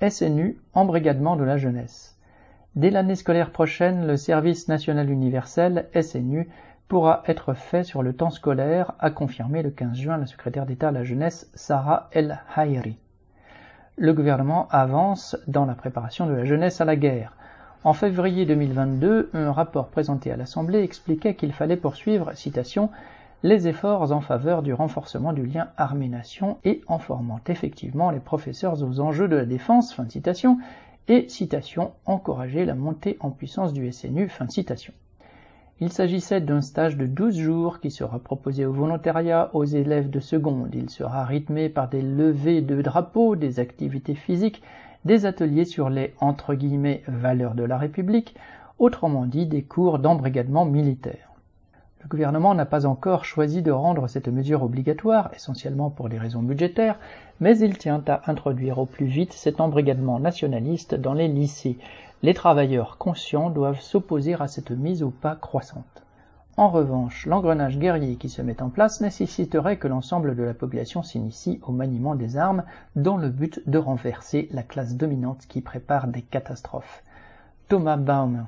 SNU, embrigadement de la jeunesse. Dès l'année scolaire prochaine, le service national universel, SNU, pourra être fait sur le temps scolaire, a confirmé le 15 juin la secrétaire d'État à la jeunesse Sarah El Hayri. Le gouvernement avance dans la préparation de la jeunesse à la guerre. En février 2022, un rapport présenté à l'Assemblée expliquait qu'il fallait poursuivre, citation, les efforts en faveur du renforcement du lien armée-nation et en formant effectivement les professeurs aux enjeux de la défense, fin citation, et, citation, encourager la montée en puissance du SNU, fin citation. Il s'agissait d'un stage de 12 jours qui sera proposé au volontariat aux élèves de seconde. Il sera rythmé par des levées de drapeaux, des activités physiques, des ateliers sur les valeurs de la République, autrement dit des cours d'embrigadement militaire. Le gouvernement n'a pas encore choisi de rendre cette mesure obligatoire, essentiellement pour des raisons budgétaires, mais il tient à introduire au plus vite cet embrigadement nationaliste dans les lycées. Les travailleurs conscients doivent s'opposer à cette mise au pas croissante. En revanche, l'engrenage guerrier qui se met en place nécessiterait que l'ensemble de la population s'initie au maniement des armes dans le but de renverser la classe dominante qui prépare des catastrophes. Thomas Baum